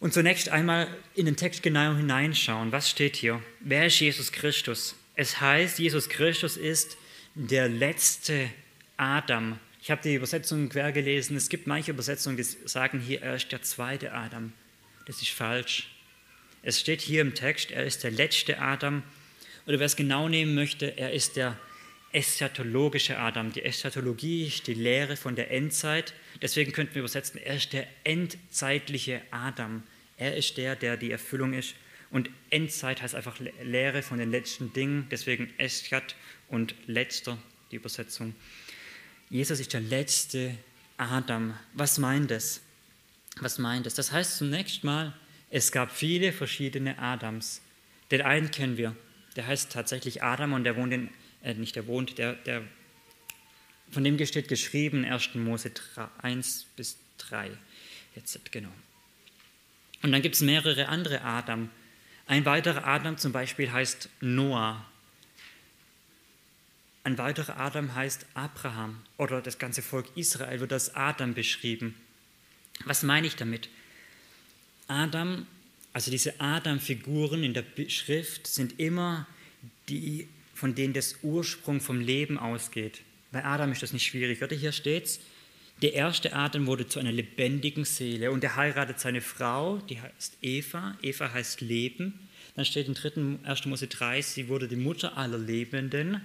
Und zunächst einmal in den Text genau hineinschauen. Was steht hier? Wer ist Jesus Christus? Es heißt, Jesus Christus ist der letzte Adam. Ich habe die Übersetzung quer gelesen. Es gibt manche Übersetzungen, die sagen hier, er ist der zweite Adam. Das ist falsch. Es steht hier im Text, er ist der letzte Adam. Oder wer es genau nehmen möchte, er ist der eschatologische Adam. Die Eschatologie ist die Lehre von der Endzeit. Deswegen könnten wir übersetzen, er ist der endzeitliche Adam. Er ist der, der die Erfüllung ist. Und Endzeit heißt einfach Lehre von den letzten Dingen. Deswegen Eschat und letzter, die Übersetzung. Jesus ist der letzte Adam. Was meint es? Was meint es? Das heißt zunächst mal, es gab viele verschiedene Adams. Den einen kennen wir, der heißt tatsächlich Adam und der wohnt in, äh, nicht der wohnt, der, der, von dem steht geschrieben, 1. Mose 3, 1 bis 3. Jetzt, genau. Und dann gibt es mehrere andere Adam. Ein weiterer Adam zum Beispiel heißt Noah. Ein weiterer Adam heißt Abraham oder das ganze Volk Israel wird als Adam beschrieben. Was meine ich damit? Adam, also diese Adam-Figuren in der Schrift sind immer die, von denen das Ursprung vom Leben ausgeht. Bei Adam ist das nicht schwierig, oder? Hier steht es, der erste Adam wurde zu einer lebendigen Seele und er heiratet seine Frau, die heißt Eva. Eva heißt Leben. Dann steht in 3. 1. Mose 3, sie wurde die Mutter aller Lebenden.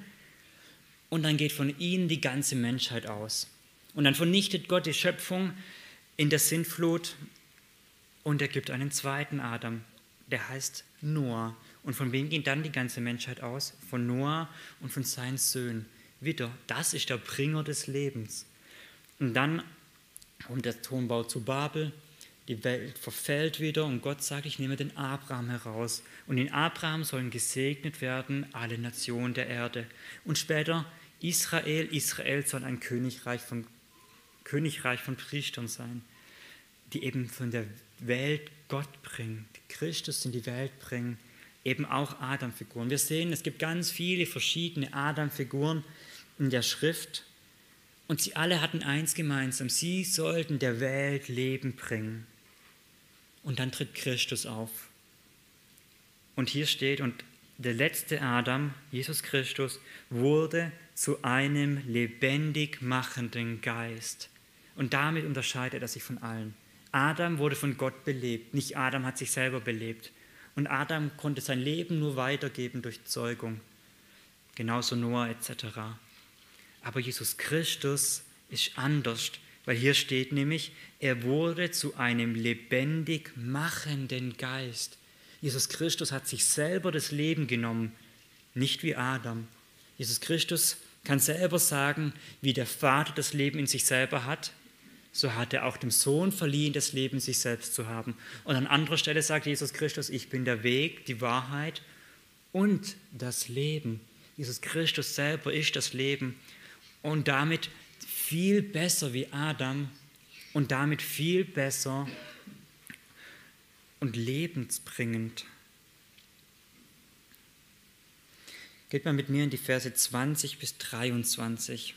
Und dann geht von ihnen die ganze Menschheit aus. Und dann vernichtet Gott die Schöpfung in der Sintflut und er gibt einen zweiten Adam, der heißt Noah. Und von wem geht dann die ganze Menschheit aus? Von Noah und von seinen Söhnen. Wieder, das ist der Bringer des Lebens. Und dann kommt der Tonbau zu Babel, die Welt verfällt wieder und Gott sagt, ich nehme den Abraham heraus. Und in Abraham sollen gesegnet werden alle Nationen der Erde. Und später Israel, Israel soll ein Königreich von, Königreich von Priestern sein, die eben von der Welt Gott bringen, die Christus in die Welt bringen, eben auch Adam-Figuren. Wir sehen, es gibt ganz viele verschiedene Adam-Figuren in der Schrift und sie alle hatten eins gemeinsam, sie sollten der Welt Leben bringen. Und dann tritt Christus auf. Und hier steht, und der letzte Adam, Jesus Christus, wurde zu einem lebendig machenden Geist. Und damit unterscheidet er sich von allen. Adam wurde von Gott belebt, nicht Adam hat sich selber belebt. Und Adam konnte sein Leben nur weitergeben durch Zeugung. Genauso Noah etc. Aber Jesus Christus ist anders, weil hier steht nämlich, er wurde zu einem lebendig machenden Geist. Jesus Christus hat sich selber das Leben genommen, nicht wie Adam. Jesus Christus kann selber sagen, wie der Vater das Leben in sich selber hat, so hat er auch dem Sohn verliehen, das Leben sich selbst zu haben. Und an anderer Stelle sagt Jesus Christus, ich bin der Weg, die Wahrheit und das Leben. Jesus Christus selber ist das Leben und damit viel besser wie Adam und damit viel besser und lebensbringend. Geht mal mit mir in die Verse 20 bis 23.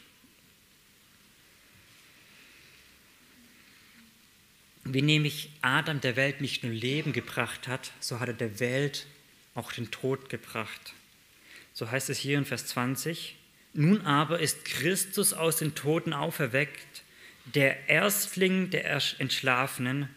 Wie nämlich Adam der Welt nicht nur Leben gebracht hat, so hat er der Welt auch den Tod gebracht. So heißt es hier in Vers 20. Nun aber ist Christus aus den Toten auferweckt, der Erstling der Entschlafenen,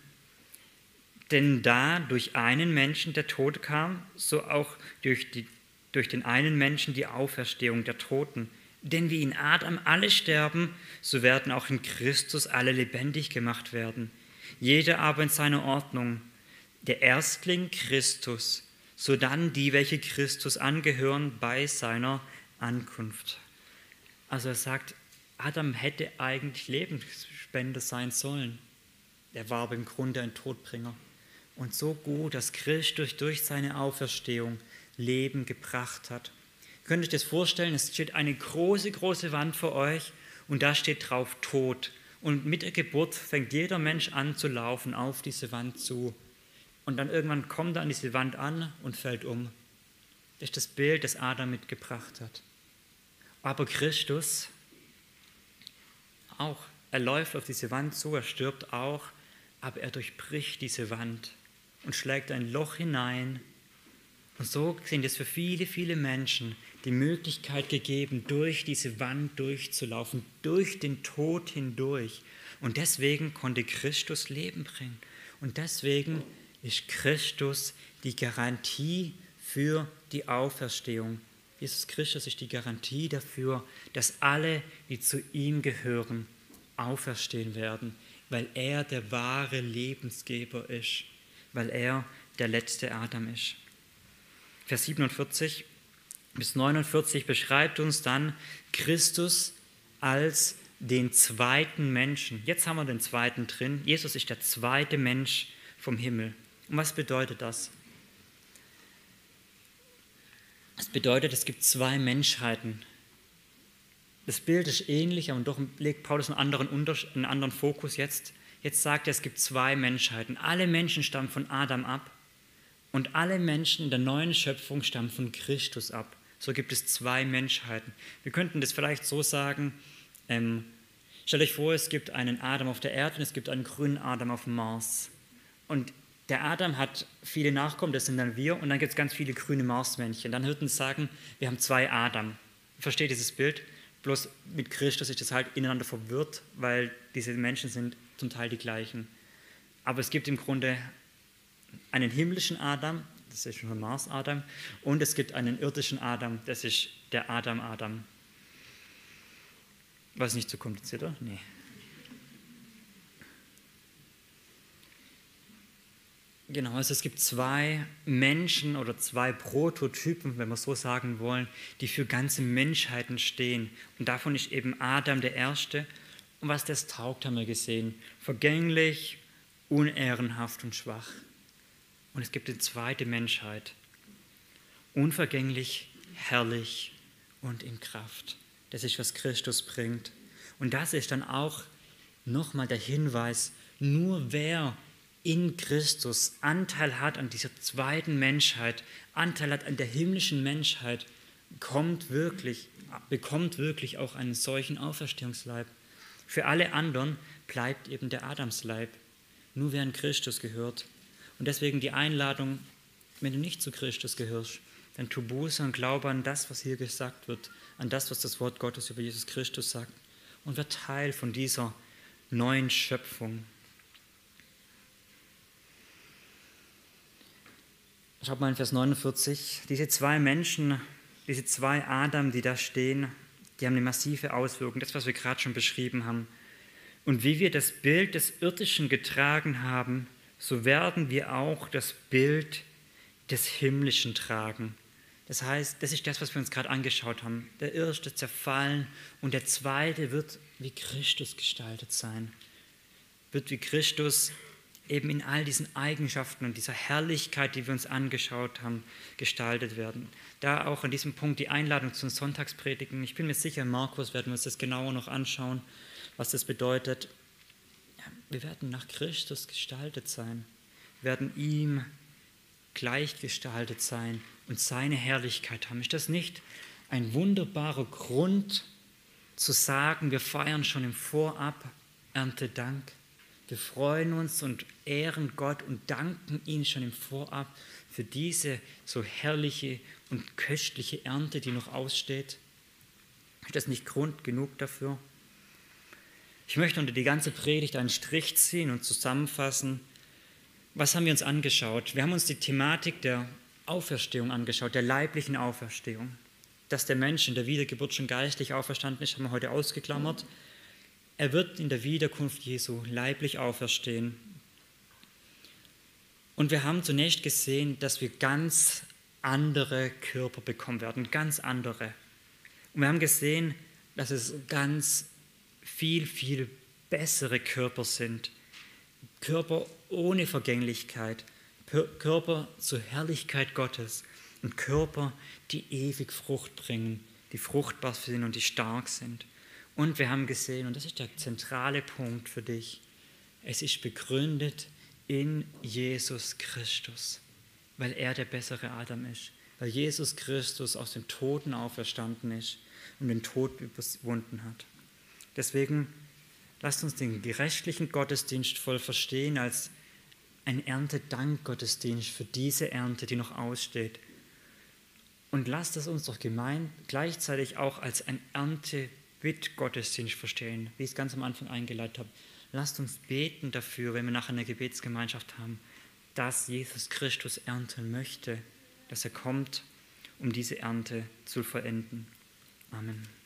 denn da durch einen Menschen der Tod kam, so auch durch, die, durch den einen Menschen die Auferstehung der Toten. Denn wie in Adam alle sterben, so werden auch in Christus alle lebendig gemacht werden. Jeder aber in seiner Ordnung. Der Erstling Christus, sodann die, welche Christus angehören bei seiner Ankunft. Also er sagt, Adam hätte eigentlich Lebensspender sein sollen. Er war aber im Grunde ein Todbringer. Und so gut, dass Christus durch seine Auferstehung Leben gebracht hat. Könnt ihr euch das vorstellen? Es steht eine große, große Wand vor euch und da steht drauf Tod. Und mit der Geburt fängt jeder Mensch an zu laufen auf diese Wand zu. Und dann irgendwann kommt er an diese Wand an und fällt um. Das ist das Bild, das Adam mitgebracht hat. Aber Christus auch, er läuft auf diese Wand zu, er stirbt auch, aber er durchbricht diese Wand und schlägt ein Loch hinein. Und so sind es für viele, viele Menschen die Möglichkeit gegeben, durch diese Wand durchzulaufen, durch den Tod hindurch. Und deswegen konnte Christus Leben bringen. Und deswegen ist Christus die Garantie für die Auferstehung. Jesus Christus ist die Garantie dafür, dass alle, die zu ihm gehören, auferstehen werden, weil er der wahre Lebensgeber ist, weil er der letzte Adam ist. Vers 47 bis 49 beschreibt uns dann Christus als den zweiten Menschen. Jetzt haben wir den zweiten drin. Jesus ist der zweite Mensch vom Himmel. Und was bedeutet das? Es bedeutet, es gibt zwei Menschheiten. Das Bild ist ähnlich, aber doch legt Paulus einen anderen, einen anderen Fokus jetzt. Jetzt sagt er, es gibt zwei Menschheiten. Alle Menschen stammen von Adam ab und alle Menschen in der neuen Schöpfung stammen von Christus ab. So gibt es zwei Menschheiten. Wir könnten das vielleicht so sagen, ähm, stellt euch vor, es gibt einen Adam auf der Erde und es gibt einen grünen Adam auf dem Mars. Und der Adam hat viele Nachkommen, das sind dann wir, und dann gibt es ganz viele grüne Marsmännchen. Dann würden sie sagen, wir haben zwei Adam. Versteht dieses Bild? Bloß mit Christus ist das halt ineinander verwirrt, weil diese Menschen sind zum Teil die gleichen. Aber es gibt im Grunde einen himmlischen Adam, das ist schon Mars Adam, und es gibt einen irdischen Adam, das ist der Adam Adam. Was nicht zu so kompliziert, oder? Nee. Genau, also es gibt zwei Menschen oder zwei Prototypen, wenn wir so sagen wollen, die für ganze Menschheiten stehen. Und davon ist eben Adam der Erste. Und was das taugt, haben wir gesehen. Vergänglich, unehrenhaft und schwach. Und es gibt die zweite Menschheit. Unvergänglich, herrlich und in Kraft. Das ist, was Christus bringt. Und das ist dann auch nochmal der Hinweis, nur wer in Christus Anteil hat an dieser zweiten Menschheit, Anteil hat an der himmlischen Menschheit, kommt wirklich, bekommt wirklich auch einen solchen Auferstehungsleib. Für alle anderen bleibt eben der Adamsleib. Nur wer an Christus gehört. Und deswegen die Einladung, wenn du nicht zu Christus gehörst, dann tu Buße und glaube an das, was hier gesagt wird, an das, was das Wort Gottes über Jesus Christus sagt und wird Teil von dieser neuen Schöpfung. Schaut mal in Vers 49. Diese zwei Menschen, diese zwei Adam, die da stehen, die haben eine massive Auswirkung. Das, was wir gerade schon beschrieben haben. Und wie wir das Bild des Irdischen getragen haben, so werden wir auch das Bild des Himmlischen tragen. Das heißt, das ist das, was wir uns gerade angeschaut haben. Der erste zerfallen und der zweite wird wie Christus gestaltet sein. Wird wie Christus eben in all diesen Eigenschaften und dieser Herrlichkeit, die wir uns angeschaut haben, gestaltet werden. Da auch an diesem Punkt die Einladung zu den Sonntagspredigen. Ich bin mir sicher, Markus werden wir uns das genauer noch anschauen, was das bedeutet. Wir werden nach Christus gestaltet sein, werden ihm gleichgestaltet sein und seine Herrlichkeit haben. Ist das nicht ein wunderbarer Grund zu sagen, wir feiern schon im Vorab Erntedank? Wir freuen uns und ehren Gott und danken ihm schon im Vorab für diese so herrliche und köstliche Ernte, die noch aussteht. Ist das nicht Grund genug dafür? Ich möchte unter die ganze Predigt einen Strich ziehen und zusammenfassen. Was haben wir uns angeschaut? Wir haben uns die Thematik der Auferstehung angeschaut, der leiblichen Auferstehung. Dass der Mensch in der Wiedergeburt schon geistlich auferstanden ist, haben wir heute ausgeklammert. Er wird in der Wiederkunft Jesu leiblich auferstehen. Und wir haben zunächst gesehen, dass wir ganz andere Körper bekommen werden, ganz andere. Und wir haben gesehen, dass es ganz viel, viel bessere Körper sind. Körper ohne Vergänglichkeit, Körper zur Herrlichkeit Gottes und Körper, die ewig Frucht bringen, die fruchtbar sind und die stark sind. Und wir haben gesehen, und das ist der zentrale Punkt für dich, es ist begründet in Jesus Christus, weil er der bessere Adam ist, weil Jesus Christus aus den Toten auferstanden ist und den Tod überwunden hat. Deswegen lasst uns den gerechtlichen Gottesdienst voll verstehen als ein Erntedankgottesdienst für diese Ernte, die noch aussteht. Und lasst es uns doch gemein gleichzeitig auch als ein Erntebittgottesdienst verstehen, wie ich es ganz am Anfang eingeleitet habe. Lasst uns beten dafür, wenn wir nachher eine Gebetsgemeinschaft haben, dass Jesus Christus ernten möchte, dass er kommt, um diese Ernte zu vollenden. Amen.